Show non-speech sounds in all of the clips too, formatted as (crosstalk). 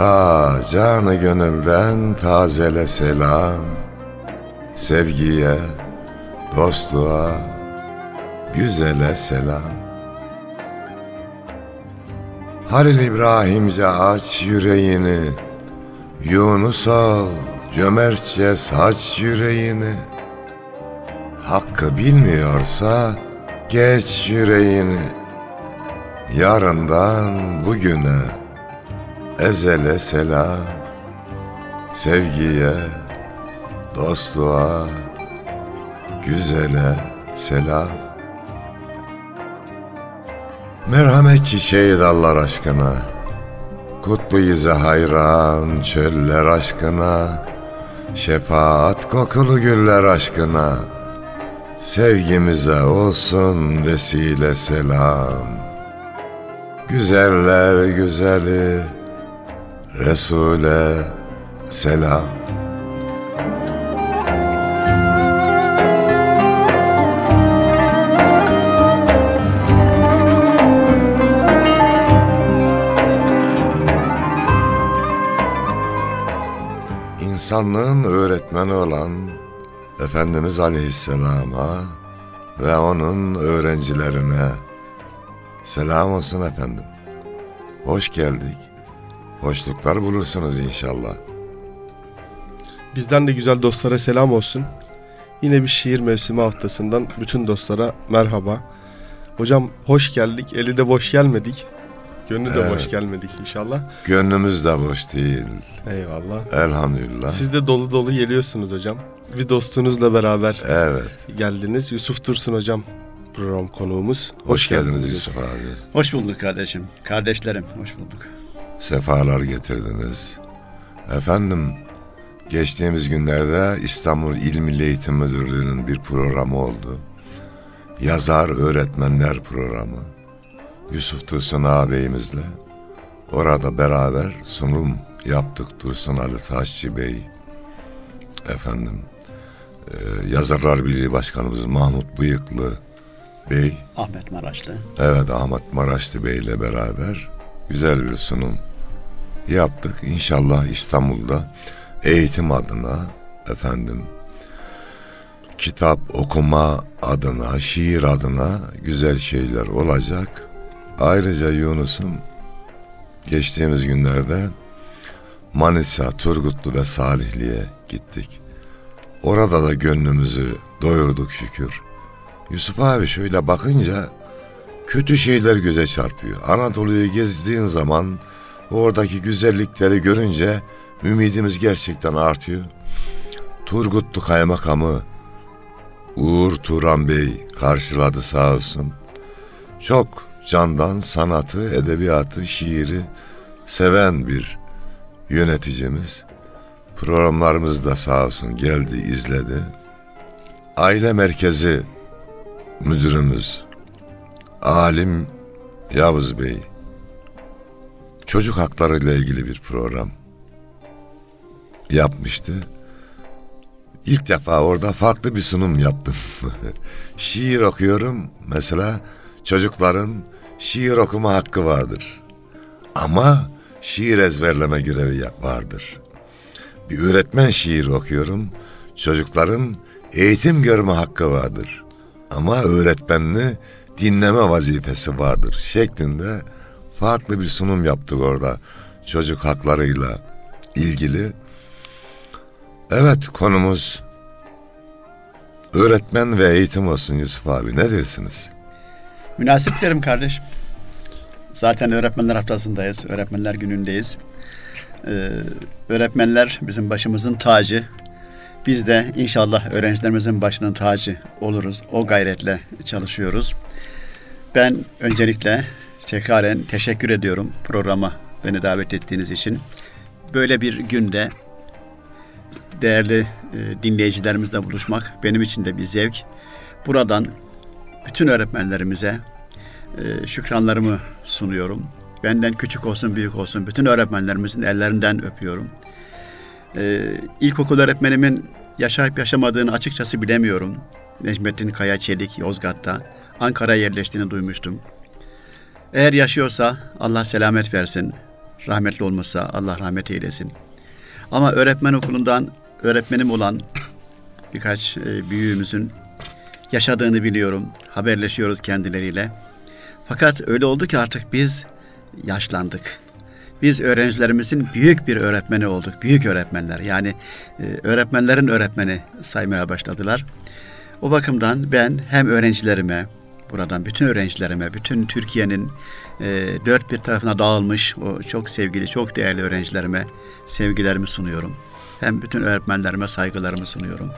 Ta canı gönülden tazele selam. Sevgiye, dostluğa, güzele selam. Halil İbrahimce aç yüreğini. Yunus ol, cömertçe saç yüreğini. Hakkı bilmiyorsa geç yüreğini. Yarından bugüne ezele selam Sevgiye, dostluğa, güzele selam. Merhamet çiçeği dallar aşkına Kutlu yüze hayran çöller aşkına Şefaat kokulu güller aşkına. Sevgimize olsun vesile selam. Güzeller güzeli Resul'e selam İnsanlığın öğretmeni olan Efendimiz Aleyhisselam'a ve onun öğrencilerine selam olsun efendim. Hoş geldik. Hoşluklar bulursunuz inşallah. Bizden de güzel dostlara selam olsun. Yine bir şiir mevsimi haftasından bütün dostlara merhaba. Hocam hoş geldik. Eli de boş gelmedik. Gönlü de Evet. boş gelmedik inşallah. Gönlümüz de boş değil. Eyvallah. Elhamdülillah. Siz de dolu dolu geliyorsunuz hocam. Bir dostunuzla beraber Evet. geldiniz. Yusuf Tursun hocam program konuğumuz. Hoş, geldiniz Yusuf abi. Hoş bulduk kardeşim. Kardeşlerim hoş bulduk. Sefalar getirdiniz. Efendim, geçtiğimiz günlerde İstanbul İl Milli Eğitim Müdürlüğü'nün bir programı oldu. Yazar Öğretmenler Programı. Yusuf Tursun ağabeyimizle. Orada beraber sunum yaptık Tursun Ali Taşçı Bey. Efendim, e, Yazarlar Birliği Başkanımız Mahmut Bıyıklı Bey. Ahmet Maraşlı. Evet Ahmet Maraşlı Bey ile beraber güzel bir sunum yaptık. İnşallah İstanbul'da eğitim adına efendim kitap okuma adına, şiir adına güzel şeyler olacak. Ayrıca Yunus'um geçtiğimiz günlerde Manisa, Turgutlu ve Salihli'ye gittik. Orada da gönlümüzü doyurduk şükür. Yusuf abi şöyle bakınca kötü şeyler göze çarpıyor. Anadolu'yu gezdiğin zaman oradaki güzellikleri görünce ümidimiz gerçekten artıyor. Turgutlu Kaymakamı Uğur Turan Bey karşıladı sağ olsun. Çok candan sanatı, edebiyatı, şiiri seven bir yöneticimiz. Programlarımız da sağ olsun geldi, izledi. Aile merkezi müdürümüz Alim Yavuz Bey çocuk hakları ile ilgili bir program yapmıştı. İlk defa orada farklı bir sunum yaptım. (laughs) şiir okuyorum mesela çocukların şiir okuma hakkı vardır. Ama şiir ezberleme görevi vardır. Bir öğretmen şiir okuyorum. Çocukların eğitim görme hakkı vardır. Ama öğretmenini dinleme vazifesi vardır şeklinde farklı bir sunum yaptık orada çocuk haklarıyla ilgili. Evet konumuz öğretmen ve eğitim olsun Yusuf abi ne dersiniz? Münasip derim kardeşim. Zaten öğretmenler haftasındayız. Öğretmenler günündeyiz. Ee, öğretmenler bizim başımızın tacı. Biz de inşallah öğrencilerimizin başının tacı oluruz. O gayretle çalışıyoruz. Ben öncelikle tekraren teşekkür ediyorum programa beni davet ettiğiniz için. Böyle bir günde değerli e, dinleyicilerimizle buluşmak benim için de bir zevk. Buradan bütün öğretmenlerimize e, şükranlarımı sunuyorum. Benden küçük olsun büyük olsun bütün öğretmenlerimizin ellerinden öpüyorum. E, ilkokul öğretmenimin yaşayıp yaşamadığını açıkçası bilemiyorum. Necmettin Kaya Çelik Yozgat'ta Ankara'ya yerleştiğini duymuştum. Eğer yaşıyorsa Allah selamet versin. Rahmetli olmuşsa Allah rahmet eylesin. Ama öğretmen okulundan öğretmenim olan birkaç e, büyüğümüzün yaşadığını biliyorum. Haberleşiyoruz kendileriyle. Fakat öyle oldu ki artık biz yaşlandık. Biz öğrencilerimizin büyük bir öğretmeni olduk. Büyük öğretmenler. Yani e, öğretmenlerin öğretmeni saymaya başladılar. O bakımdan ben hem öğrencilerime, buradan bütün öğrencilerime, bütün Türkiye'nin e, dört bir tarafına dağılmış o çok sevgili, çok değerli öğrencilerime sevgilerimi sunuyorum. Hem bütün öğretmenlerime saygılarımı sunuyorum.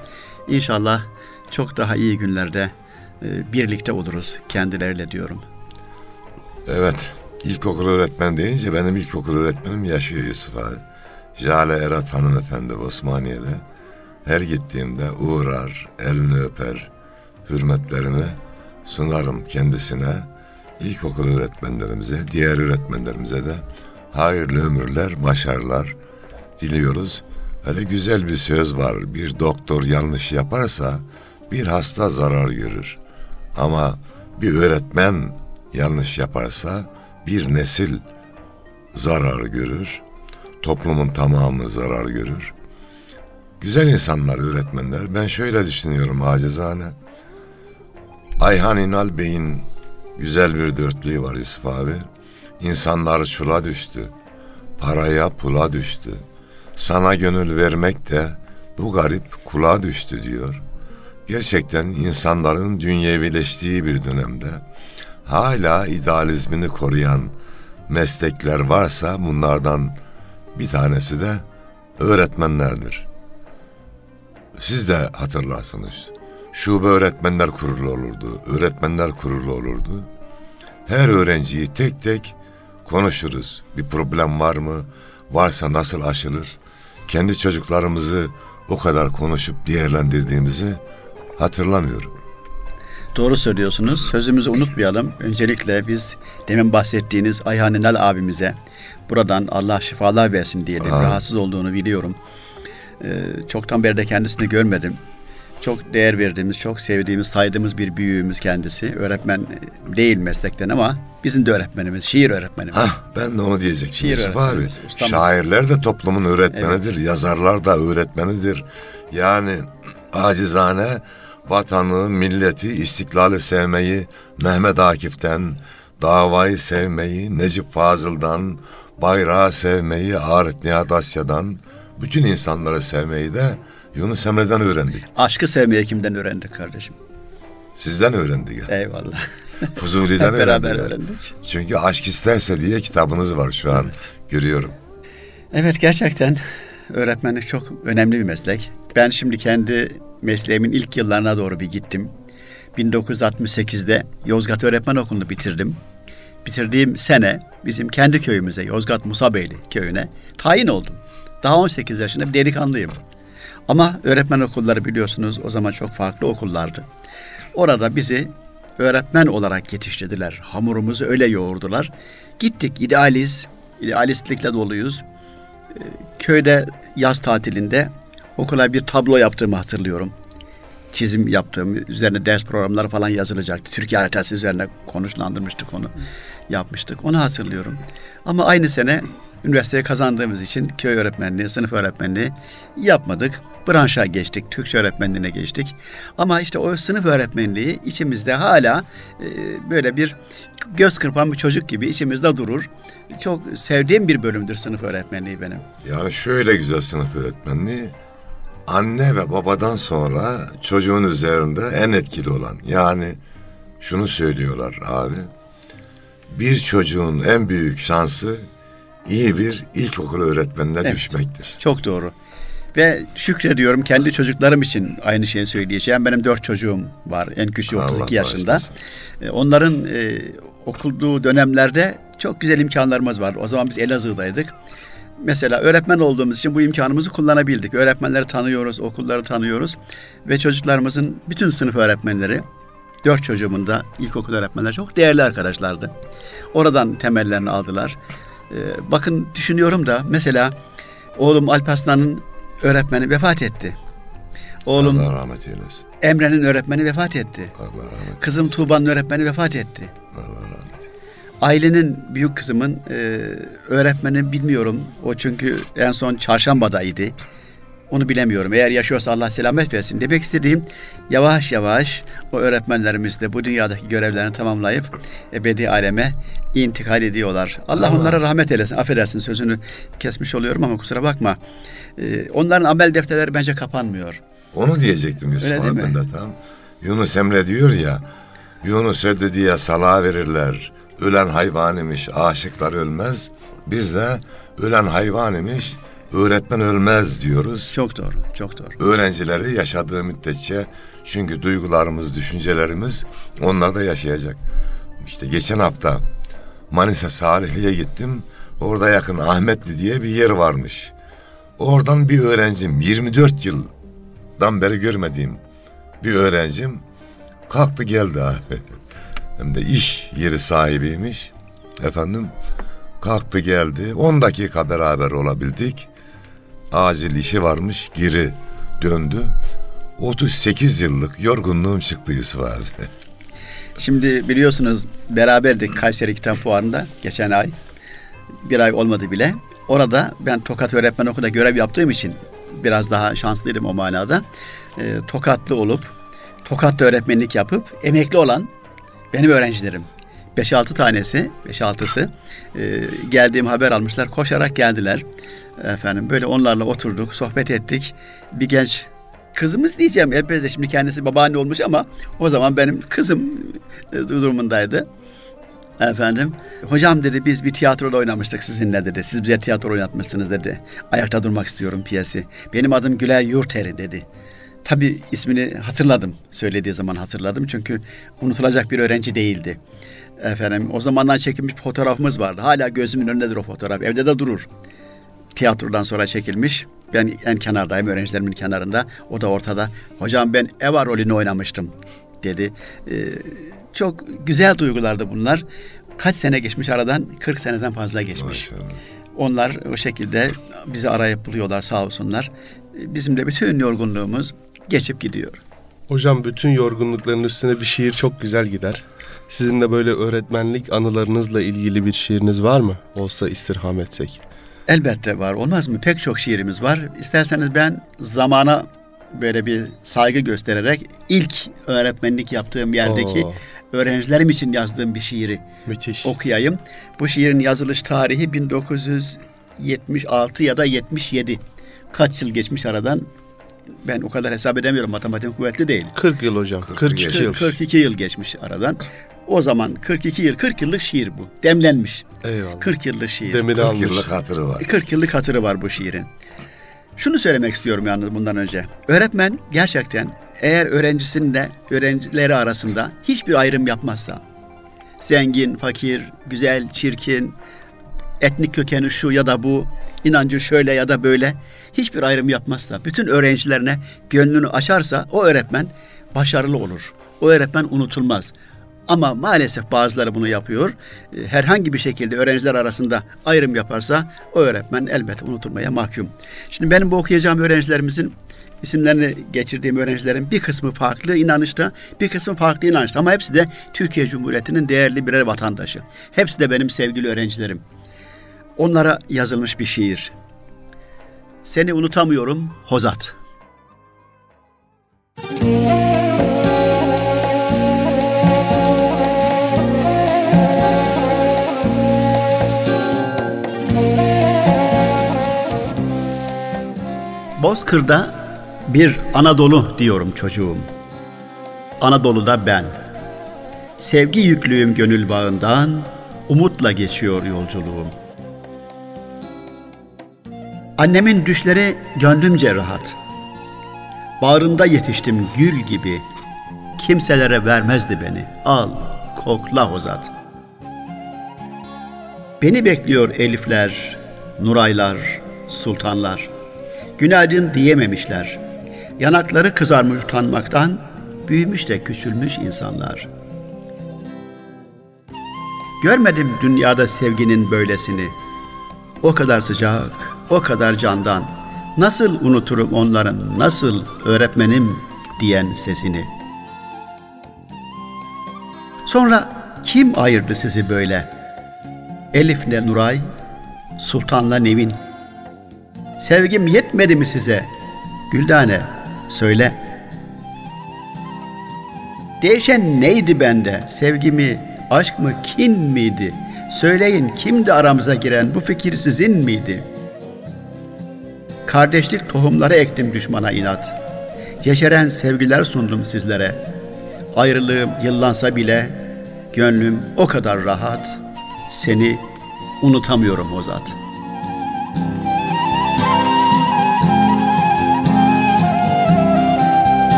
İnşallah çok daha iyi günlerde e, birlikte oluruz kendileriyle diyorum. Evet. İlkokul öğretmen deyince benim ilkokul öğretmenim yaşıyor Yusuf abi. Jale Erat hanımefendi Osmaniye'de. Her gittiğimde uğrar, elini öper, hürmetlerini sunarım kendisine. İlkokul öğretmenlerimize, diğer öğretmenlerimize de hayırlı ömürler, başarılar diliyoruz. Öyle güzel bir söz var. Bir doktor yanlış yaparsa bir hasta zarar görür. Ama bir öğretmen yanlış yaparsa bir nesil zarar görür. Toplumun tamamı zarar görür. Güzel insanlar, öğretmenler. Ben şöyle düşünüyorum acizane. Ayhan İnal Bey'in güzel bir dörtlüğü var Yusuf abi. İnsanlar çula düştü. Paraya pula düştü. Sana gönül vermek de bu garip kula düştü diyor. Gerçekten insanların dünyevileştiği bir dönemde hala idealizmini koruyan meslekler varsa bunlardan bir tanesi de öğretmenlerdir. Siz de hatırlarsınız. Şube öğretmenler kurulu olurdu, öğretmenler kurulu olurdu. Her öğrenciyi tek tek konuşuruz. Bir problem var mı? Varsa nasıl aşılır? Kendi çocuklarımızı o kadar konuşup değerlendirdiğimizi hatırlamıyorum. Doğru söylüyorsunuz. Sözümüzü unutmayalım. Öncelikle biz demin bahsettiğiniz Ayhan İnal abimize buradan Allah şifalar versin diyelim. Amin. Rahatsız olduğunu biliyorum. Ee, çoktan beri de kendisini görmedim. Çok değer verdiğimiz, çok sevdiğimiz, saydığımız bir büyüğümüz kendisi. Öğretmen değil meslekten ama bizim de öğretmenimiz, şiir öğretmenimiz. Hah ben de onu diyecektim Şiir Yusuf abi. ustamız. Şairler de toplumun öğretmenidir, yazarlar da öğretmenidir. Yani acizane vatanı, milleti, istiklali sevmeyi Mehmet Akif'ten, davayı sevmeyi Necip Fazıl'dan, bayrağı sevmeyi Arif Nihat Asya'dan, bütün insanları sevmeyi de Yunus Emre'den öğrendik. Aşkı sevmeyi kimden öğrendik kardeşim? Sizden öğrendik. ya. Eyvallah. (laughs) Fuzuli'den Hep beraber öğrendik. öğrendik. Çünkü Aşk İsterse diye kitabınız var şu an. Görüyorum. Evet gerçekten öğretmenlik çok önemli bir meslek. Ben şimdi kendi mesleğimin ilk yıllarına doğru bir gittim. 1968'de Yozgat Öğretmen Okulu'nu bitirdim. Bitirdiğim sene bizim kendi köyümüze Yozgat Musabeyli köyüne tayin oldum. Daha 18 yaşında bir delikanlıyım. Ama öğretmen okulları biliyorsunuz o zaman çok farklı okullardı. Orada bizi öğretmen olarak yetiştirdiler. Hamurumuzu öyle yoğurdular. Gittik idealiz, idealistlikle doluyuz. Ee, Köyde yaz tatilinde okula bir tablo yaptığımı hatırlıyorum. Çizim yaptığım, üzerine ders programları falan yazılacaktı. Türkiye haritası üzerine konuşlandırmıştık onu. Yapmıştık. Onu hatırlıyorum. Ama aynı sene üniversiteye kazandığımız için köy öğretmenliği, sınıf öğretmenliği yapmadık. Branşa geçtik, Türkçe öğretmenliğine geçtik. Ama işte o sınıf öğretmenliği içimizde hala e, böyle bir göz kırpan bir çocuk gibi içimizde durur. Çok sevdiğim bir bölümdür sınıf öğretmenliği benim. Yani şöyle güzel sınıf öğretmenliği anne ve babadan sonra çocuğun üzerinde en etkili olan. Yani şunu söylüyorlar abi. Bir çocuğun en büyük şansı iyi bir ilkokul öğretmenine Evet. düşmektir. Çok doğru. Ve şükrediyorum kendi çocuklarım için aynı şeyi söyleyeceğim. Benim dört çocuğum var. En küçüğü Allah 32 yaşında. bağışlasın. E, Onların e, okulduğu dönemlerde çok güzel imkanlarımız var. O zaman biz Elazığ'daydık. Mesela öğretmen olduğumuz için bu imkanımızı kullanabildik. Öğretmenleri tanıyoruz, okulları tanıyoruz ve çocuklarımızın bütün sınıf öğretmenleri, dört çocuğumun da ilkokul öğretmenleri çok değerli arkadaşlardı. Oradan temellerini aldılar. Ee, bakın düşünüyorum da mesela oğlum Alparslan'ın öğretmeni vefat etti. Oğlum Allah rahmet eylesin. Emre'nin öğretmeni vefat etti. Allah rahmet Kızım Tuğba'nın öğretmeni vefat etti. Allah rahmet eylesin. Ailenin büyük kızımın e, öğretmeni bilmiyorum. O çünkü en son çarşambadaydı. Onu bilemiyorum. Eğer yaşıyorsa Allah selamet versin. Demek istediğim yavaş yavaş o öğretmenlerimiz de bu dünyadaki görevlerini tamamlayıp ebedi aleme intikal ediyorlar. Allah Allah. onlara rahmet eylesin. Affedersin sözünü kesmiş oluyorum ama kusura bakma. E, onların amel defterleri bence kapanmıyor. Onu diyecektim Yusuf Öyle abi ben de tam. Yunus Emre diyor ya, Yunus öldü diye salağa verirler. Ölen hayvan imiş, aşıklar ölmez. Biz de ölen hayvan imiş, öğretmen ölmez diyoruz. Çok doğru, çok doğru. Öğrencileri yaşadığı müddetçe çünkü duygularımız, düşüncelerimiz onlar da yaşayacak. İşte geçen hafta Manisa Salihli'ye gittim. Orada yakın Ahmetli diye bir yer varmış. Oradan bir öğrencim 24 yıldan beri görmediğim bir öğrencim kalktı geldi abi. (laughs) Hem de iş yeri sahibiymiş. Efendim kalktı geldi. 10 dakika beraber olabildik. Acil işi varmış geri döndü. 38 yıllık yorgunluğum çıktı Yusuf abi. (laughs) Şimdi biliyorsunuz beraberdik Kayseri Kitap Fuarı'nda geçen ay. Bir ay olmadı bile. Orada ben Tokat Öğretmen Okulu'nda görev yaptığım için biraz daha şanslıydım o manada. Ee, tokatlı olup, Tokat'ta öğretmenlik yapıp emekli olan benim öğrencilerim. 5-6 tanesi, 5-6'sı e, geldiğim haber almışlar, koşarak geldiler. Efendim böyle onlarla oturduk, sohbet ettik. Bir genç kızımız diyeceğim elbette şimdi kendisi babaanne olmuş ama o zaman benim kızım e, durumundaydı. Efendim, hocam dedi biz bir tiyatroda oynamıştık sizinle dedi. Siz bize tiyatro oynatmışsınız dedi. Ayakta durmak istiyorum piyesi. Benim adım Gülay Yurteri dedi. Tabii ismini hatırladım. Söylediği zaman hatırladım. Çünkü unutulacak bir öğrenci değildi. Efendim o zamandan çekilmiş bir fotoğrafımız vardı. Hala gözümün önündedir o fotoğraf. Evde de durur. Tiyatrodan sonra çekilmiş. Ben en kenardayım, öğrencilerimin kenarında. O da ortada. Hocam ben Eva rolünü oynamıştım dedi. Ee, çok güzel duygulardı bunlar. Kaç sene geçmiş aradan? 40 seneden fazla geçmiş. Maşallah. Onlar o şekilde bizi arayıp buluyorlar sağ olsunlar. Bizim de bütün yorgunluğumuz geçip gidiyor. Hocam bütün yorgunlukların üstüne bir şiir çok güzel gider. Sizin de böyle öğretmenlik anılarınızla ilgili bir şiiriniz var mı? Olsa istirham etsek. Elbette var. Olmaz mı? Pek çok şiirimiz var. İsterseniz ben zamana böyle bir saygı göstererek ilk öğretmenlik yaptığım yerdeki Oo. öğrencilerim için yazdığım bir şiiri Müthiş. okuyayım. Bu şiirin yazılış tarihi 1976 ya da 77. Kaç yıl geçmiş aradan ben o kadar hesap edemiyorum. Matematiğim kuvvetli değil. 40 yıl hocam. 40 42 yıl. 42 yıl geçmiş aradan. O zaman 42 yıl, 40 yıllık şiir bu. Demlenmiş. Eyvallah. 40 yıllık şiir. Demir 40 almış. yıllık hatırı var. 40 yıllık hatırı var bu şiirin. Şunu söylemek istiyorum yalnız bundan önce. Öğretmen gerçekten eğer öğrencisinde, öğrencileri arasında hiçbir ayrım yapmazsa, zengin, fakir, güzel, çirkin, etnik kökeni şu ya da bu, inancı şöyle ya da böyle hiçbir ayrım yapmazsa, bütün öğrencilerine gönlünü açarsa o öğretmen başarılı olur. O öğretmen unutulmaz. Ama maalesef bazıları bunu yapıyor. E, Herhangi bir şekilde öğrenciler arasında ayrım yaparsa o öğretmen elbette unutulmaya mahkum. Şimdi benim bu okuyacağım öğrencilerimizin isimlerini geçirdiğim öğrencilerin bir kısmı farklı inanışta, bir kısmı farklı inançta ama hepsi de Türkiye Cumhuriyeti'nin değerli birer vatandaşı. Hepsi de benim sevgili öğrencilerim. Onlara yazılmış bir şiir. Seni unutamıyorum Hozat. Bozkır'da bir Anadolu diyorum çocuğum. Anadolu'da ben. Sevgi yüklüyüm gönül bağından, umutla geçiyor yolculuğum. Annemin düşleri gönlümce rahat. Bağrında yetiştim gül gibi. Kimselere vermezdi beni. Al, kokla hozat. Beni bekliyor elifler, Nuraylar, sultanlar. Günaydın diyememişler. Yanakları kızarmış utanmaktan, büyümüş de küçülmüş insanlar. Görmedim dünyada sevginin böylesini. O kadar sıcak, o kadar candan. Nasıl unuturum onların, nasıl öğretmenim diyen sesini. Sonra kim ayırdı sizi böyle? Elif'le Nuray, Sultan'la Nevin. Sevgim yetmedi mi size? Güldane, söyle. Değişen neydi bende? Sevgimi, aşk mı, kin miydi? Söyleyin kimdi aramıza giren, bu fikir sizin miydi? Kardeşlik tohumları ektim düşmana inat. Yeşeren sevgiler sundum sizlere. Ayrılığım yıllansa bile gönlüm o kadar rahat. Seni unutamıyorum o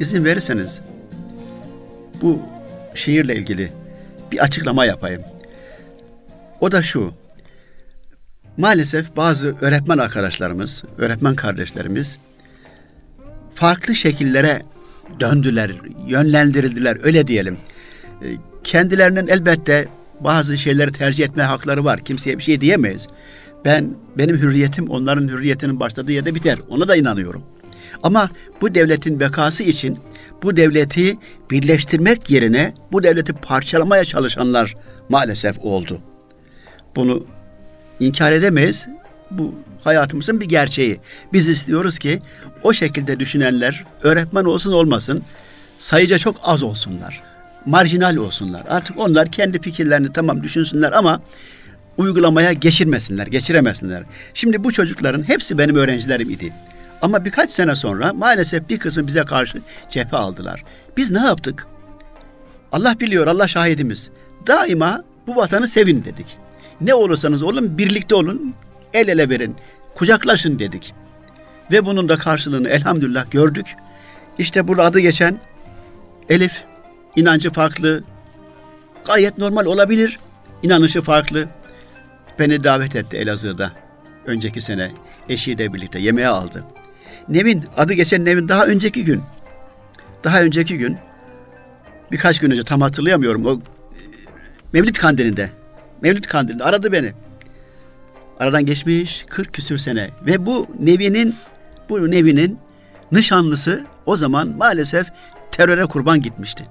İzin verirseniz bu şiirle ilgili bir açıklama yapayım. O da şu. Maalesef bazı öğretmen arkadaşlarımız, öğretmen kardeşlerimiz farklı şekillere döndüler, yönlendirildiler öyle diyelim. E, Kendilerinin elbette bazı şeyleri tercih etme hakları var. Kimseye bir şey diyemeyiz. Ben benim hürriyetim onların hürriyetinin başladığı yerde biter. Ona da inanıyorum. Ama bu devletin bekası için bu devleti birleştirmek yerine bu devleti parçalamaya çalışanlar maalesef oldu. Bunu inkar edemeyiz. Bu hayatımızın bir gerçeği. Biz istiyoruz ki o şekilde düşünenler öğretmen olsun olmasın sayıca çok az olsunlar. Marjinal olsunlar. Artık onlar kendi fikirlerini tamam düşünsünler ama uygulamaya geçirmesinler, geçiremesinler. Şimdi bu çocukların hepsi benim öğrencilerim idi. Ama birkaç sene sonra maalesef bir kısmı bize karşı cephe aldılar. Biz ne yaptık? Allah biliyor, Allah şahidimiz. Daima bu vatanı sevin dedik. Ne olursanız olun birlikte olun, el ele verin, kucaklaşın dedik. Ve bunun da karşılığını elhamdülillah gördük. İşte burada adı geçen Elif, inancı farklı, gayet normal olabilir, inanışı farklı. Beni davet etti Elazığ'da. Önceki sene eşiyle birlikte yemeğe aldı. Nevin, adı geçen Nevin daha önceki gün. Daha önceki gün birkaç gün önce tam hatırlayamıyorum o e, Mevlid kandilinde. Mevlid kandilinde aradı beni. Aradan geçmiş 40 küsür sene ve bu Nevi'nin bu Nevi'nin nişanlısı o zaman maalesef teröre kurban gitmişti.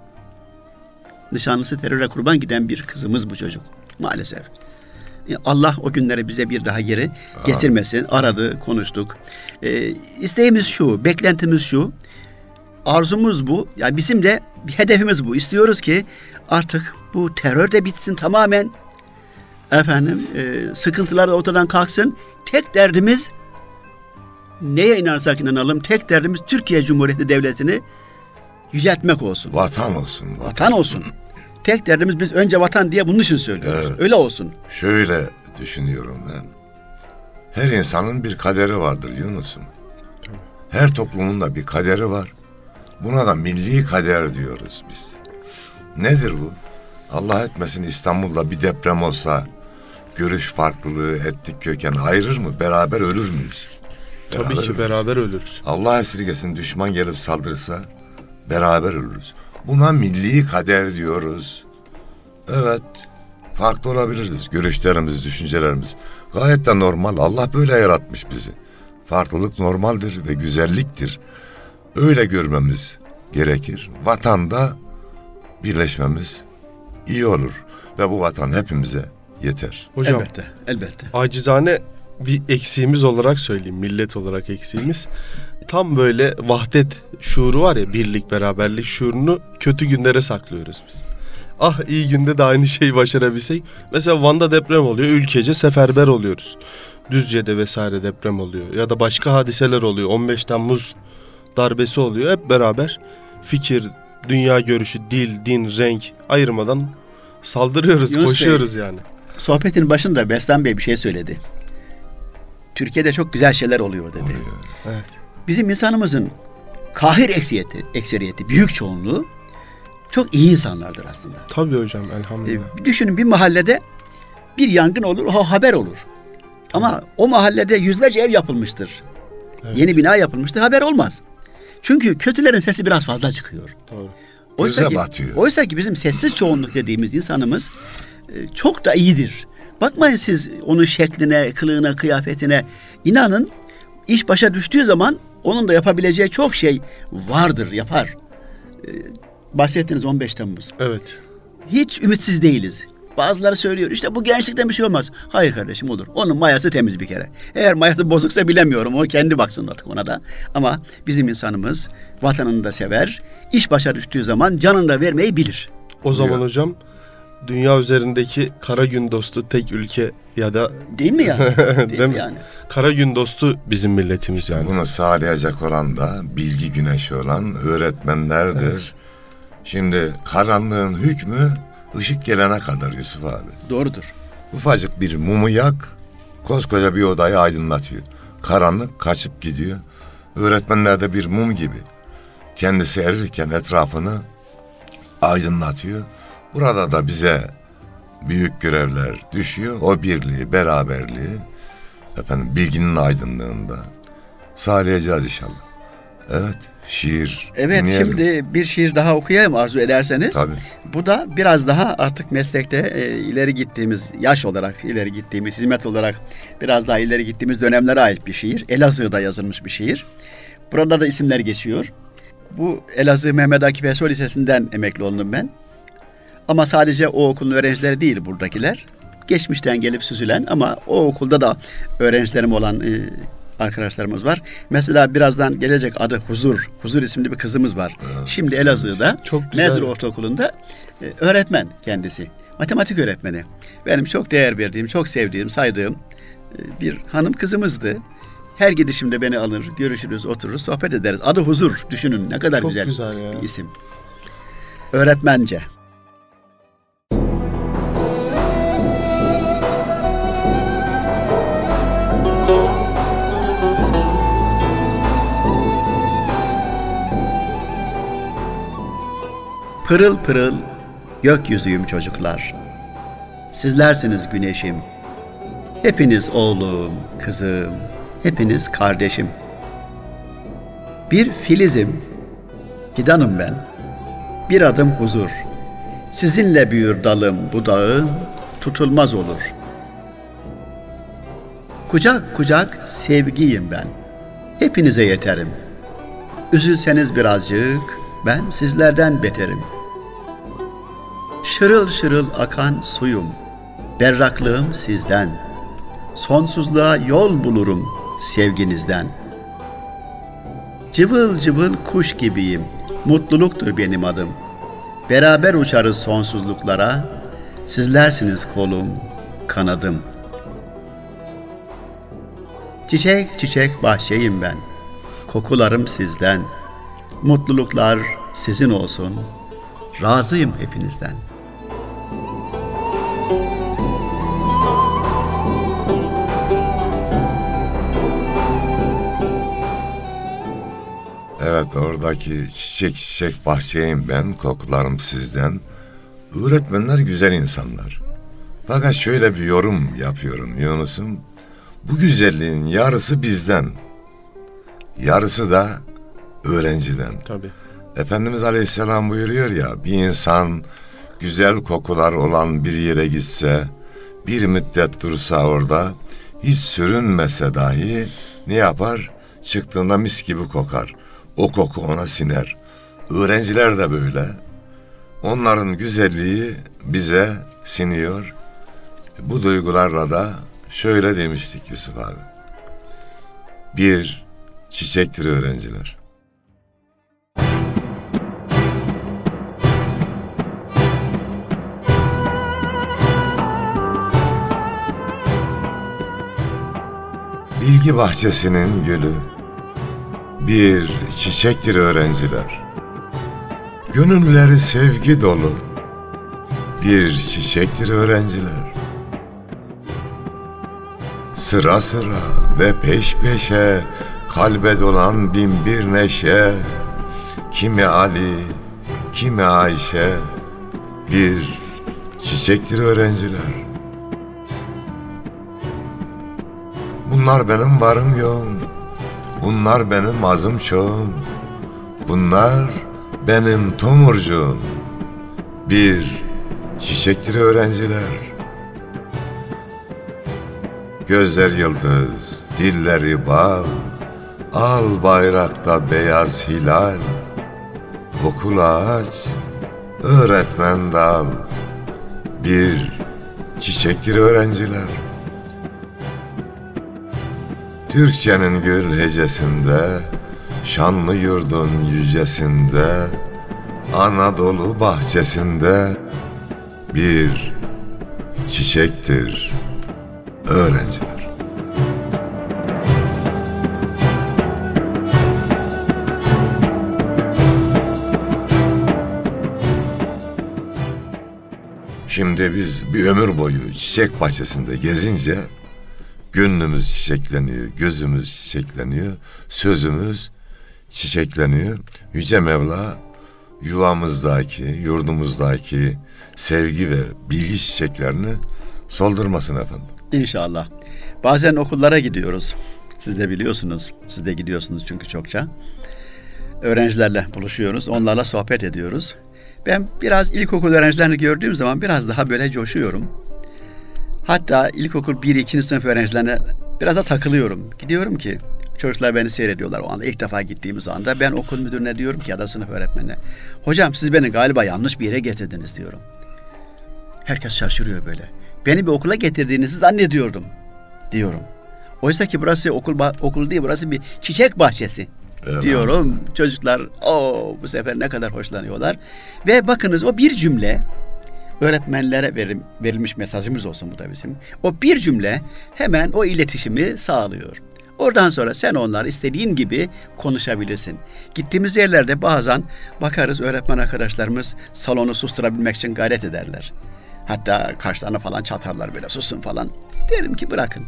Nişanlısı teröre kurban giden bir kızımız bu çocuk maalesef. E, Allah o günleri bize bir daha geri getirmesin. Aradı, konuştuk. Ee, isteğimiz şu, beklentimiz şu. Arzumuz bu. Ya yani bizim de bir hedefimiz bu. İstiyoruz ki artık bu terör de bitsin tamamen. Efendim, e, sıkıntılar da ortadan kalksın. Tek derdimiz neye inanırsak inanalım. Tek derdimiz Türkiye Cumhuriyeti Devleti'ni yüceltmek olsun. Vatan olsun. Vatan, Vatan olsun. Tek derdimiz biz önce vatan diye bunun için söylüyoruz. Evet. Öyle olsun. Şöyle düşünüyorum ben. Her insanın bir kaderi vardır Yunus'um. Her toplumun da bir kaderi var. Buna da milli kader diyoruz biz. Nedir bu? Allah etmesin İstanbul'da bir deprem olsa görüş farklılığı, etnik köken ayırır mı? Beraber ölür müyüz? Tabii Beraber ki ölürüz. beraber ölürüz. Allah esirgesin düşman gelip saldırırsa beraber ölürüz. Buna milli kader diyoruz. Evet, farklı olabiliriz. Görüşlerimiz, düşüncelerimiz. Gayet de normal. Allah böyle yaratmış bizi. Farklılık normaldir ve güzelliktir. Öyle görmemiz gerekir. Vatanda birleşmemiz iyi olur. Ve bu vatan hepimize yeter. Hocam Elbette, elbette. acizane bir eksiğimiz olarak söyleyeyim. Millet olarak eksiğimiz. Tam böyle vahdet şuuru var ya birlik beraberlik şuurunu kötü günlere saklıyoruz biz. Ah iyi günde de aynı şeyi başarabilsek. Mesela Van'da deprem oluyor. Ülkece seferber oluyoruz. Düzce'de vesaire deprem oluyor. Ya da başka hadiseler oluyor. 15 Temmuz darbesi oluyor. Hep beraber fikir, dünya görüşü, dil, din, renk ayırmadan saldırıyoruz, Yunus Bey. koşuyoruz yani. Sohbetin başında Bestan Bey bir şey söyledi. Türkiye'de çok güzel şeyler oluyor dedi. Evet. Bizim insanımızın kahir ekseriyeti, ekseriyeti büyük çoğunluğu çok iyi insanlardır aslında. Tabii hocam elhamdülillah. E, düşünün bir mahallede bir yangın olur, o haber olur. Ama o mahallede yüzlerce ev yapılmıştır. Evet. Yeni bina yapılmıştır, haber olmaz. Çünkü kötülerin sesi biraz fazla çıkıyor. Doğru. Oysa Göze ki, batıyor. oysa ki bizim sessiz çoğunluk dediğimiz insanımız e, çok da iyidir. Bakmayın siz onun şekline, kılığına, kıyafetine. İnanın iş başa düştüğü zaman onun da yapabileceği çok şey vardır, yapar. E, bahsettiniz 15 Temmuz. Evet. Hiç ümitsiz değiliz. Bazıları söylüyor işte bu gençlikten bir şey olmaz. Hayır kardeşim olur. Onun mayası temiz bir kere. Eğer mayası bozuksa bilemiyorum. O kendi baksın artık ona da. Ama bizim insanımız vatanını da sever. İş başa düştüğü zaman canını da vermeyi bilir. O zaman Buyur. hocam dünya üzerindeki kara gün dostu tek ülke ya da Değil mi yani? (laughs) Değil, Değil mi? yani? kara gün dostu bizim milletimiz yani. Bunu sağlayacak olan da bilgi güneşi olan öğretmenlerdir. Şimdi karanlığın hükmü ışık gelene kadar Yusuf abi. Doğrudur. Ufacık bir mumu yak, koskoca bir odayı aydınlatıyor. Karanlık kaçıp gidiyor. Öğretmenler de bir mum gibi. Kendisi erirken etrafını aydınlatıyor. Burada da bize büyük görevler düşüyor. O birliği, beraberliği, efendim bilginin aydınlığında sağlayacağız inşallah. Evet, şiir Evet dinleyelim. şimdi bir şiir daha okuyayım arzu ederseniz. Tabii. Bu da biraz daha artık meslekte e, ileri gittiğimiz, yaş olarak ileri gittiğimiz, hizmet olarak biraz daha ileri gittiğimiz dönemlere ait bir şiir. Elazığ'da yazılmış bir şiir. Burada da isimler geçiyor. Bu Elazığ Mehmet Akif Ersoy Lisesi'nden emekli oldum ben. Ama sadece o okulun öğrencileri değil buradakiler. Geçmişten gelip süzülen ama o okulda da öğrencilerim olan e, arkadaşlarımız var. Mesela birazdan gelecek adı Huzur. Huzur isimli bir kızımız var. Şimdi Elazığ'da Çok güzel. Mezur Ortaokulu'nda e, öğretmen kendisi. Matematik öğretmeni. Benim çok değer verdiğim, çok sevdiğim, saydığım e, bir hanım kızımızdı. Her gidişimde beni alır, görüşürüz, otururuz, sohbet ederiz. Adı Huzur. Düşünün ne kadar Çok güzel, güzel ya. bir isim. Öğretmence. Pırıl pırıl gökyüzüyüm çocuklar. Sizlersiniz güneşim. Hepiniz oğlum, kızım, hepiniz kardeşim. Bir filizim, fidanım ben. Bir adım huzur. Sizinle büyür dalım budağım, tutulmaz olur. Kucak kucak sevgiyim ben. Hepinize yeterim. Üzülseniz birazcık, ben sizlerden beterim. Şırıl şırıl akan suyum, berraklığım sizden. Sonsuzluğa yol bulurum sevginizden. Cıvıl cıvıl kuş gibiyim, mutluluktur benim adım. Beraber uçarız sonsuzluklara, sizlersiniz kolum, kanadım. Çiçek çiçek bahçeyim ben, kokularım sizden. Mutluluklar sizin olsun, razıyım hepinizden. Evet oradaki çiçek çiçek bahçeyim ben, kokularım sizden. Öğretmenler güzel insanlar. Fakat şöyle bir yorum yapıyorum Yunus'um. Bu güzelliğin yarısı bizden. Yarısı da öğrenciden. Tabii. Efendimiz Aleyhisselam buyuruyor ya bir insan güzel kokular olan bir yere gitse bir müddet dursa orada hiç sürünmese dahi ne yapar? Çıktığında mis gibi kokar. O koku ona siner. Öğrenciler de böyle. Onların güzelliği bize siniyor. Bu duygularla da şöyle demiştik Yusuf abi. Bir çiçektir öğrenciler. Bilgi bahçesinin gülü bir çiçektir öğrenciler. Gönülleri sevgi dolu bir çiçektir öğrenciler. Sıra sıra ve peş peşe kalbe dolan bin bir neşe. Kimi Ali, kimi Ayşe, bir çiçektir öğrenciler. Bunlar benim varım yoğum, bunlar benim azım çoğum, bunlar benim tomurcuğum. Bir çiçektir öğrenciler. Gözler yıldız, dilleri bal, al bayrakta beyaz hilal. Okul ağaç, öğretmen dal, bir çiçektir öğrenciler. Türkçenin gül hecesinde, şanlı yurdun yücesinde, Anadolu bahçesinde bir çiçektir öğrenciler. Şimdi biz bir ömür boyu çiçek bahçesinde gezince gönlümüz çiçekleniyor, gözümüz çiçekleniyor, sözümüz çiçekleniyor. Yüce Mevla yuvamızdaki, yurdumuzdaki sevgi ve bilgi çiçeklerini soldurmasın efendim. İnşallah. Bazen okullara gidiyoruz. Siz de biliyorsunuz. Siz de gidiyorsunuz çünkü çokça. Öğrencilerle buluşuyoruz. Onlarla sohbet ediyoruz. Ben biraz ilkokul öğrencilerini gördüğüm zaman biraz daha böyle coşuyorum. Hatta ilkokul 1-2. sınıf öğrencilerine biraz da takılıyorum. Gidiyorum ki çocuklar beni seyrediyorlar o anda ilk defa gittiğimiz anda. Ben okul müdürüne diyorum ki ya da sınıf öğretmenine. Hocam siz beni galiba yanlış bir yere getirdiniz diyorum. Herkes şaşırıyor böyle. Beni bir okula getirdiğinizi zannediyordum diyorum. Oysa ki burası okul okul değil burası bir çiçek bahçesi Evet. diyorum. Çocuklar o bu sefer ne kadar hoşlanıyorlar. Ve bakınız o bir cümle öğretmenlere verim, verilmiş mesajımız olsun bu da bizim. O bir cümle hemen o iletişimi sağlıyor. Oradan sonra sen onlar istediğin gibi konuşabilirsin. Gittiğimiz yerlerde bazen bakarız öğretmen arkadaşlarımız salonu susturabilmek için gayret ederler. Hatta kaşlarını falan çatarlar böyle susun falan. Derim ki bırakın.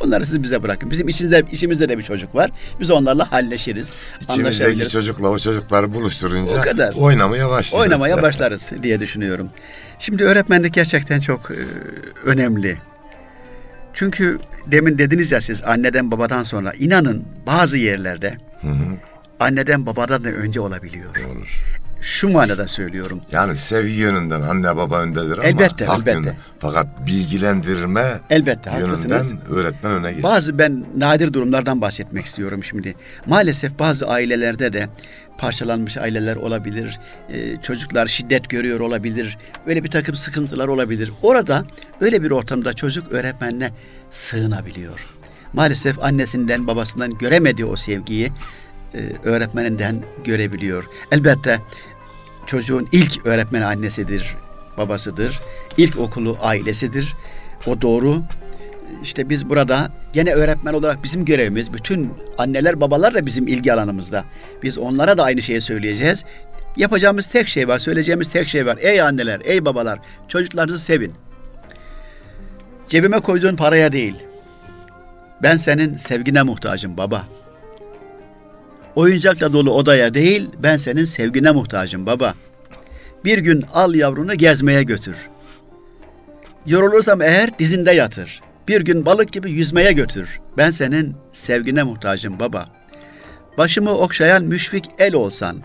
Bunları siz bize bırakın. Bizim içimizde, içimizde de bir çocuk var. Biz onlarla halleşiriz. İçimizdeki çocukla o çocukları buluşturunca O kadar. oynamaya başlıyor. Oynamaya (laughs) başlarız diye düşünüyorum. Şimdi öğretmenlik gerçekten çok e, önemli. Çünkü demin dediniz ya siz anneden babadan sonra inanın bazı yerlerde anneden babadan da önce olabiliyor. Olur. Şu manada söylüyorum. Yani sevgi yönünden anne baba öndedir ama Elbette, hak elbette. yönünden. Fakat bilgilendirme Elbette, yönünden haklısınız. öğretmen öne geçiyor. Bazı ben nadir durumlardan bahsetmek istiyorum şimdi. Maalesef bazı ailelerde de parçalanmış aileler olabilir. Ee, çocuklar şiddet görüyor olabilir. Öyle bir takım sıkıntılar olabilir. Orada öyle bir ortamda çocuk öğretmenine sığınabiliyor. Maalesef annesinden babasından göremediği o sevgiyi e, öğretmeninden görebiliyor. Elbette çocuğun ilk öğretmeni annesidir, babasıdır. İlk okulu ailesidir. O doğru. İşte biz burada gene öğretmen olarak bizim görevimiz bütün anneler babalar da bizim ilgi alanımızda. Biz onlara da aynı şeyi söyleyeceğiz. Yapacağımız tek şey var, söyleyeceğimiz tek şey var. Ey anneler, ey babalar, çocuklarınızı sevin. Cebime koyduğun paraya değil. Ben senin sevgine muhtacım baba. Oyuncakla dolu odaya değil, ben senin sevgine muhtacım baba. Bir gün al yavrunu gezmeye götür. Yorulursam eğer dizinde yatır. Bir gün balık gibi yüzmeye götür. Ben senin sevgine muhtacım baba. Başımı okşayan müşfik el olsan,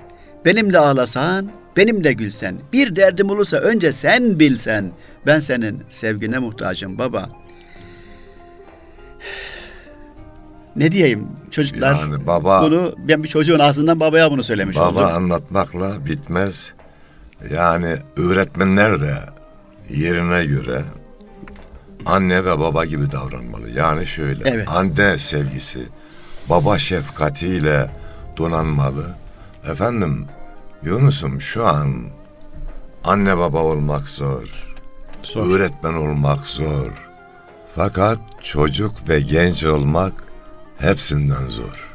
benimle ağlasan, benimle gülsen, bir derdim olursa önce sen bilsen, ben senin sevgine muhtacım baba. Ne diyeyim çocuklar? Yani baba- Bunu ben bir çocuğun ağzından babaya bunu söylemiş Baba oldum. anlatmakla bitmez. Yani öğretmenler de yerine göre anne ve baba gibi davranmalı. Yani şöyle Evet. anne sevgisi, baba şefkatiyle donanmalı. Efendim Yunus'um şu an anne baba olmak zor. Zor. Öğretmen olmak zor. Fakat çocuk ve genç olmak hepsinden zor.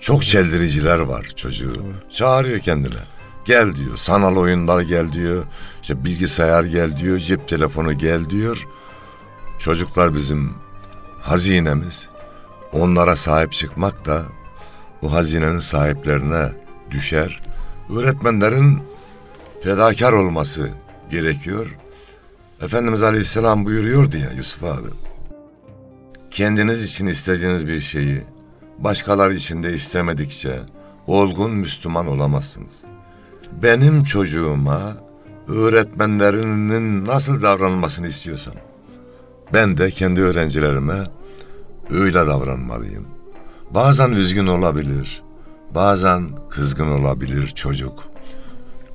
Çok çeldiriciler var çocuğu. Çağırıyor kendine. Gel diyor. Sanal oyunlar gel diyor. İşte bilgisayar gel diyor. Cep telefonu gel diyor. Çocuklar bizim hazinemiz. Onlara sahip çıkmak da bu hazinenin sahiplerine düşer. Öğretmenlerin fedakar olması gerekiyor. Efendimiz Aleyhisselam buyuruyordu ya Yusuf abi. Kendiniz için istediğiniz bir şeyi başkalar için de istemedikçe olgun Müslüman olamazsınız. Benim çocuğuma öğretmenlerinin nasıl davranmasını istiyorsam ben de kendi öğrencilerime öyle davranmalıyım. Bazen üzgün olabilir, bazen kızgın olabilir çocuk.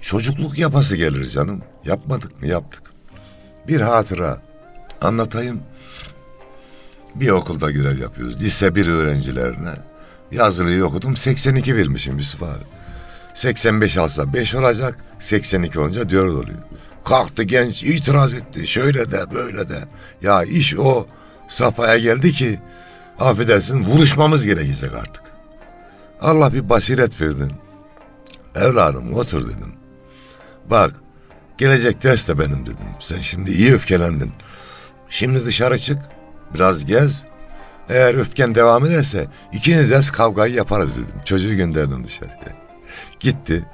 Çocukluk yapası gelir canım. Yapmadık mı? Yaptık. Bir hatıra anlatayım. Bir okulda görev yapıyoruz. Lise bir öğrencilerine. Yazılıyı okudum. 82 vermişim Yusuf abi. 85 alsa 5 olacak. 82 olunca 4 oluyor. Kalktı genç itiraz etti. Şöyle de böyle de. Ya iş o safhaya geldi ki affedersin vuruşmamız gerekecek artık. Allah bir basiret verdin. Evladım otur dedim. Bak gelecek ders de benim dedim. Sen şimdi iyi öfkelendin. Şimdi dışarı çık biraz gez. Eğer öfken devam ederse ikiniz ders kavgayı yaparız dedim. Çocuğu gönderdim dışarıya. Gitti.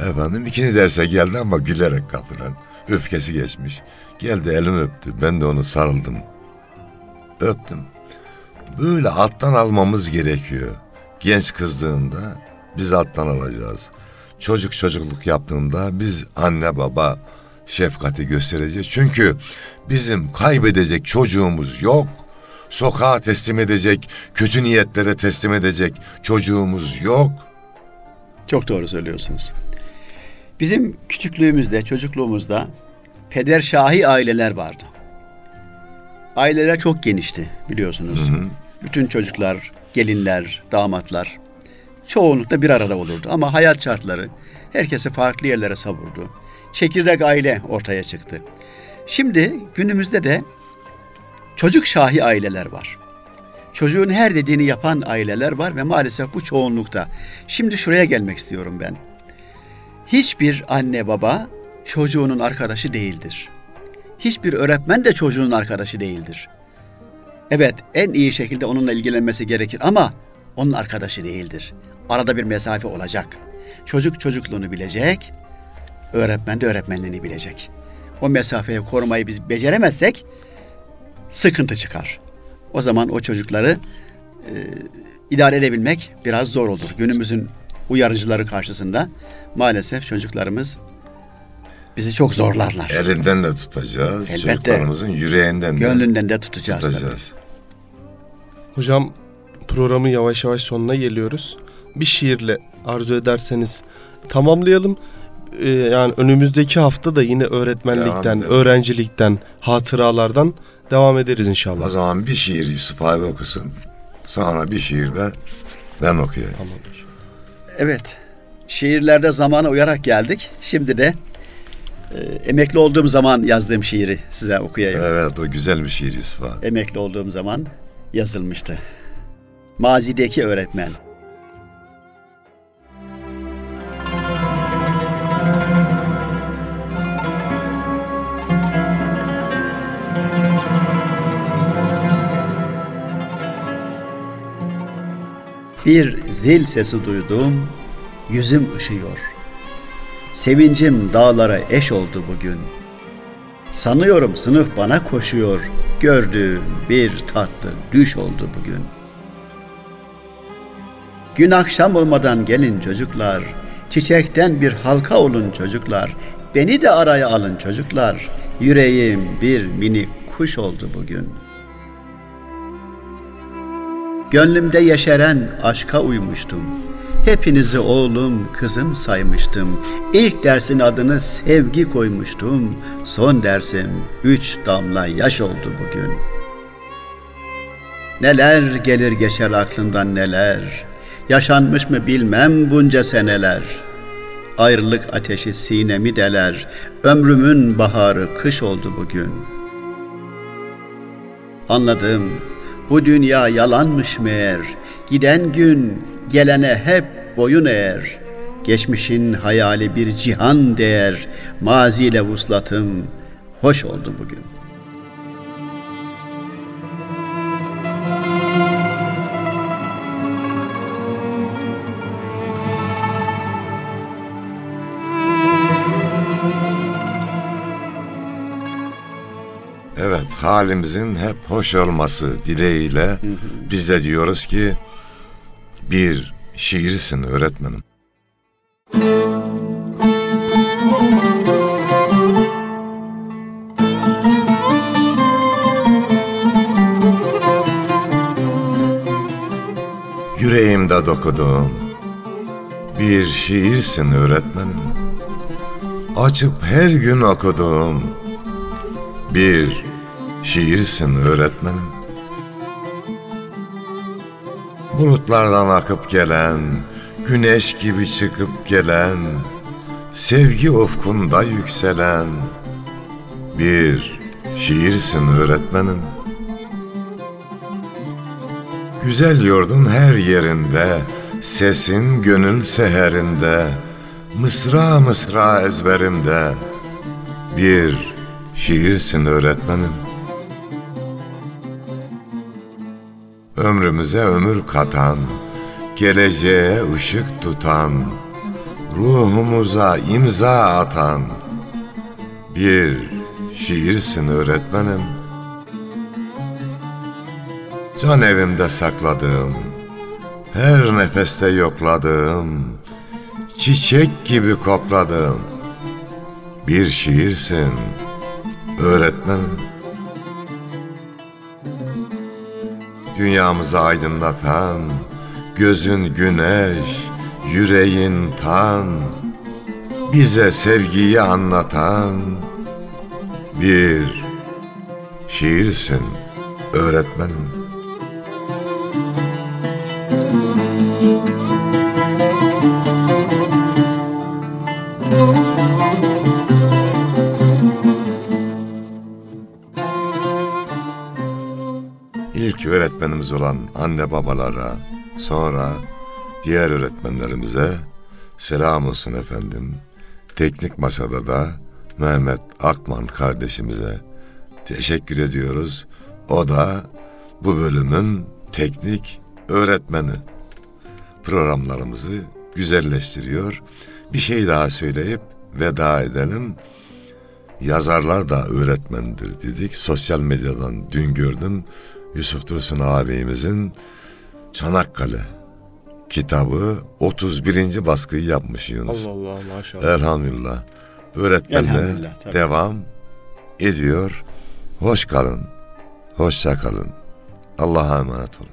Efendim ikinci derse geldi ama gülerek kapıdan. Öfkesi geçmiş. Geldi elimi öptü. Ben de onu sarıldım. Öptüm. Böyle alttan almamız gerekiyor. Genç kızdığında biz alttan alacağız. Çocuk çocukluk yaptığında biz anne baba şefkati göstereceğiz. Çünkü bizim kaybedecek çocuğumuz yok. Sokağa teslim edecek, kötü niyetlere teslim edecek çocuğumuz yok. Çok doğru söylüyorsunuz. Bizim küçüklüğümüzde, çocukluğumuzda peder şahi aileler vardı. Aileler çok genişti biliyorsunuz. Bütün çocuklar, gelinler, damatlar çoğunlukla bir arada olurdu. Ama hayat şartları herkesi farklı yerlere savurdu. Çekirdek aile ortaya çıktı. Şimdi günümüzde de çocuk şahi aileler var. Çocuğun her dediğini yapan aileler var ve maalesef bu çoğunlukta. Şimdi şuraya gelmek istiyorum ben. Hiçbir anne baba çocuğunun arkadaşı değildir. Hiçbir öğretmen de çocuğunun arkadaşı değildir. Evet, en iyi şekilde onunla ilgilenmesi gerekir ama onun arkadaşı değildir. Arada bir mesafe olacak. Çocuk çocukluğunu bilecek, öğretmen de öğretmenliğini bilecek. O mesafeyi korumayı biz beceremezsek sıkıntı çıkar. O zaman o çocukları e, idare edebilmek biraz zor olur. Günümüzün uyarıcıları karşısında maalesef çocuklarımız bizi çok zorlarlar. Elinden de tutacağız. Elbette. Çocuklarımızın yüreğinden de Gönlünden de tutacağız. tabii. tutacağız. Hocam programın yavaş yavaş sonuna geliyoruz. Bir şiirle arzu ederseniz tamamlayalım. Ee, yani önümüzdeki hafta da yine öğretmenlikten, öğrencilikten, hatıralardan devam ederiz O inşallah. zaman bir şiir Yusuf abi okusun. Sonra bir şiir de ben okuyayım. Evet. Şiirlerde zamana uyarak geldik. Şimdi de e, emekli olduğum zaman yazdığım şiiri size okuyayım. Evet o güzel bir şiir Yusuf abi. Emekli olduğum zaman yazılmıştı. Mazideki öğretmen. Bir zil sesi duydum, yüzüm ışıyor. Sevincim dağlara eş oldu bugün. Sanıyorum sınıf bana koşuyor. Gördüğüm bir tatlı düş oldu bugün. Gün akşam olmadan gelin çocuklar. Çiçekten bir halka olun çocuklar. Beni de araya alın çocuklar. Yüreğim bir minik kuş oldu bugün. Gönlümde yeşeren aşka uymuştum. Hepinizi oğlum, kızım saymıştım. İlk dersin adını sevgi koymuştum. Son dersim üç damla yaş oldu bugün. Neler gelir geçer aklımdan neler. Yaşanmış mı bilmem bunca seneler. Ayrılık ateşi sinemi deler. Ömrümün baharı kış oldu bugün. Anladım. Bu dünya yalanmış meğer. Giden gün gelene hep boyun eğer. Geçmişin hayali bir cihan değer. Maziyle vuslatım hoş oldu bugün. Halimizin hep hoş olması dileğiyle biz de diyoruz ki bir şiirsin öğretmenim. Yüreğimde dokuduğum bir şiirsin öğretmenim. Açıp her gün okuduğum bir şiirsin öğretmenim. Bulutlardan akıp gelen, güneş gibi çıkıp gelen, sevgi ufkunda yükselen bir şiirsin öğretmenim. Güzel yurdun her yerinde, sesin gönül seherinde, mısra mısra ezberimde, bir şiirsin öğretmenim. Ömrümüze ömür katan, geleceğe ışık tutan, ruhumuza imza atan, bir şiirsin öğretmenim. Can evimde sakladığım, her nefeste yokladığım, çiçek gibi kokladığım bir şiirsin öğretmenim. Dünyamızı aydınlatan, gözün güneş, yüreğin tan, bize sevgiyi anlatan bir şiirsin öğretmenim. Öğretmenimiz olan anne babalara, sonra diğer öğretmenlerimize selam olsun efendim. Teknik masada da Mehmet Akman kardeşimize teşekkür ediyoruz. O da bu bölümün teknik öğretmeni. Programlarımızı güzelleştiriyor. Bir şey daha söyleyip veda edelim. Yazarlar da öğretmendir dedik. Sosyal medyadan dün gördüm. Yusuf Dursun ağabeyimizin Çanakkale kitabı 31. baskıyı yapmış Yunus. Allah Allah maşallah. Elhamdülillah. Öğretmenle Elhamdülillah, tabii. devam ediyor. Hoş kalın. Hoşça kalın. Allah'a emanet olun.